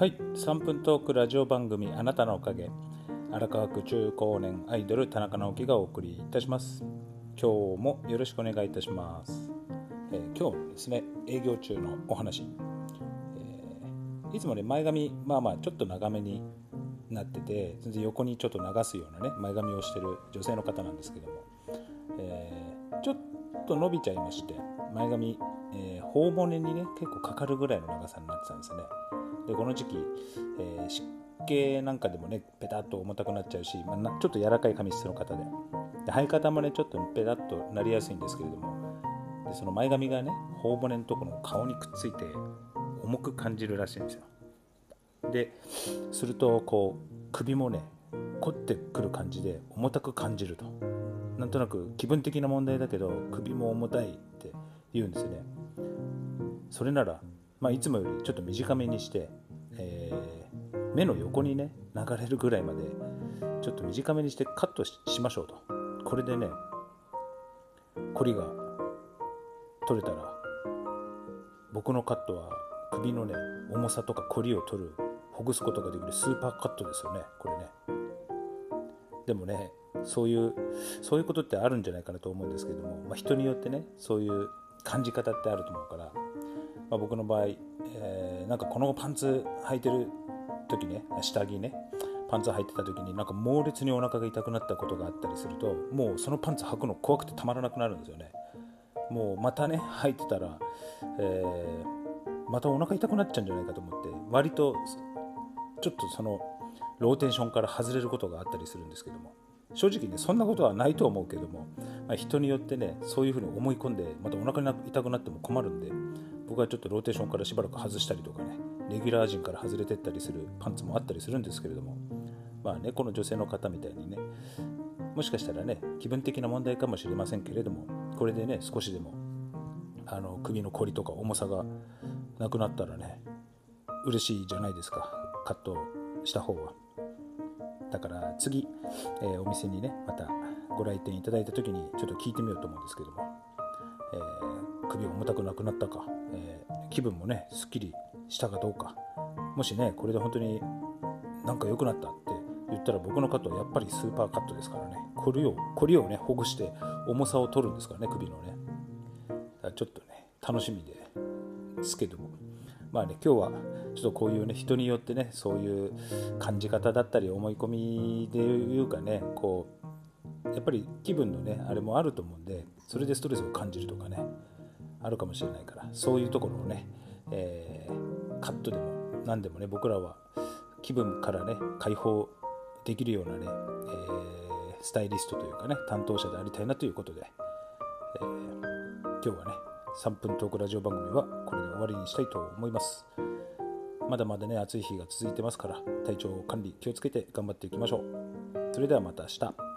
はい3分トークラジオ番組あなたのおかげ。荒川区中高年アイドル田中直樹がお送りいたします。今日もよろしくお願いいたします、えー今日ですね営業中のお話、えーいつもね前髪まあまあちょっと長めになってて全然横にちょっと流すようなね前髪をしてる女性の方なんですけども、えーちょっと伸びちゃいまして前髪、えー頬骨にね結構かかるぐらいの長さになってたんですね。でこの時期、えー湿気なんかでもねペタッと重たくなっちゃうし、まあちょっと柔らかい髪質の方で。で生え方もねちょっとペタッとなりやすいんですけれども。でその前髪がね頬骨のところの顔にくっついて重く感じるらしいんですよ。でするとこう首もね凝ってくる感じで重たく感じると。なんとなく気分的な問題だけど首も重たいって言うんですよね。それなら、まあ、いつもよりちょっと短めにして、えー目の横にね流れるぐらいまでちょっと短めにしてカットしましょうと。これでね凝りが取れたら僕のカットは首のね重さとか凝りを取るほぐすことができるスーパーカットですよねこれね。でもねそういうそういうことってあるんじゃないかなと思うんですけども、まあ、人によってねそういう感じ方ってあると思うから、まあ、僕の場合、えーなんかこのパンツ履いてる時ね下着ねパンツ履いてた時になんか猛烈にお腹が痛くなったことがあったりするともうそのパンツ履くの怖くてたまらなくなるんですよね。もうまたね履いてたら、えーまたお腹痛くなっちゃうんじゃないかと思って割とちょっとそのローテーションから外れることがあったりするんですけども正直ねそんなことはないと思うけども、まあ、人によってねそういうふうに思い込んでまたお腹が痛くなっても困るんで僕はちょっとローテーションからしばらく外したりとかねレギュラー陣から外れてったりするパンツもあったりするんですけれどもまあねこの女性の方みたいにねもしかしたらね気分的な問題かもしれませんけれどもこれでね少しでもあの首のこりとか重さがなくなったらね嬉しいじゃないですかカットした方は。だから次、えーお店にねまたご来店いただいた時にちょっと聞いてみようと思うんですけども、えー首重たくなくなったか、えー気分もねすっきりしたかどうか。もしねこれで本当になんか良くなったって言ったら僕のカットはやっぱりスーパーカットですからね。これをこりをねほぐして重さを取るんですからね首のね。ちょっとね楽しみですけども。まあね今日はちょっとこういうね人によってねそういう感じ方だったり思い込みでいうかねこうやっぱり気分のねあれもあると思うんでそれでストレスを感じるとかね。あるかもしれないからそういうところをね、えーカットでも何でもね僕らは気分からね解放できるようなね、えースタイリストというかね担当者でありたいなということで、えー今日はね3分トークラジオ番組はこれで終わりにしたいと思います。まだまだね暑い日が続いてますから体調管理気をつけて頑張っていきましょう。それではまた明日。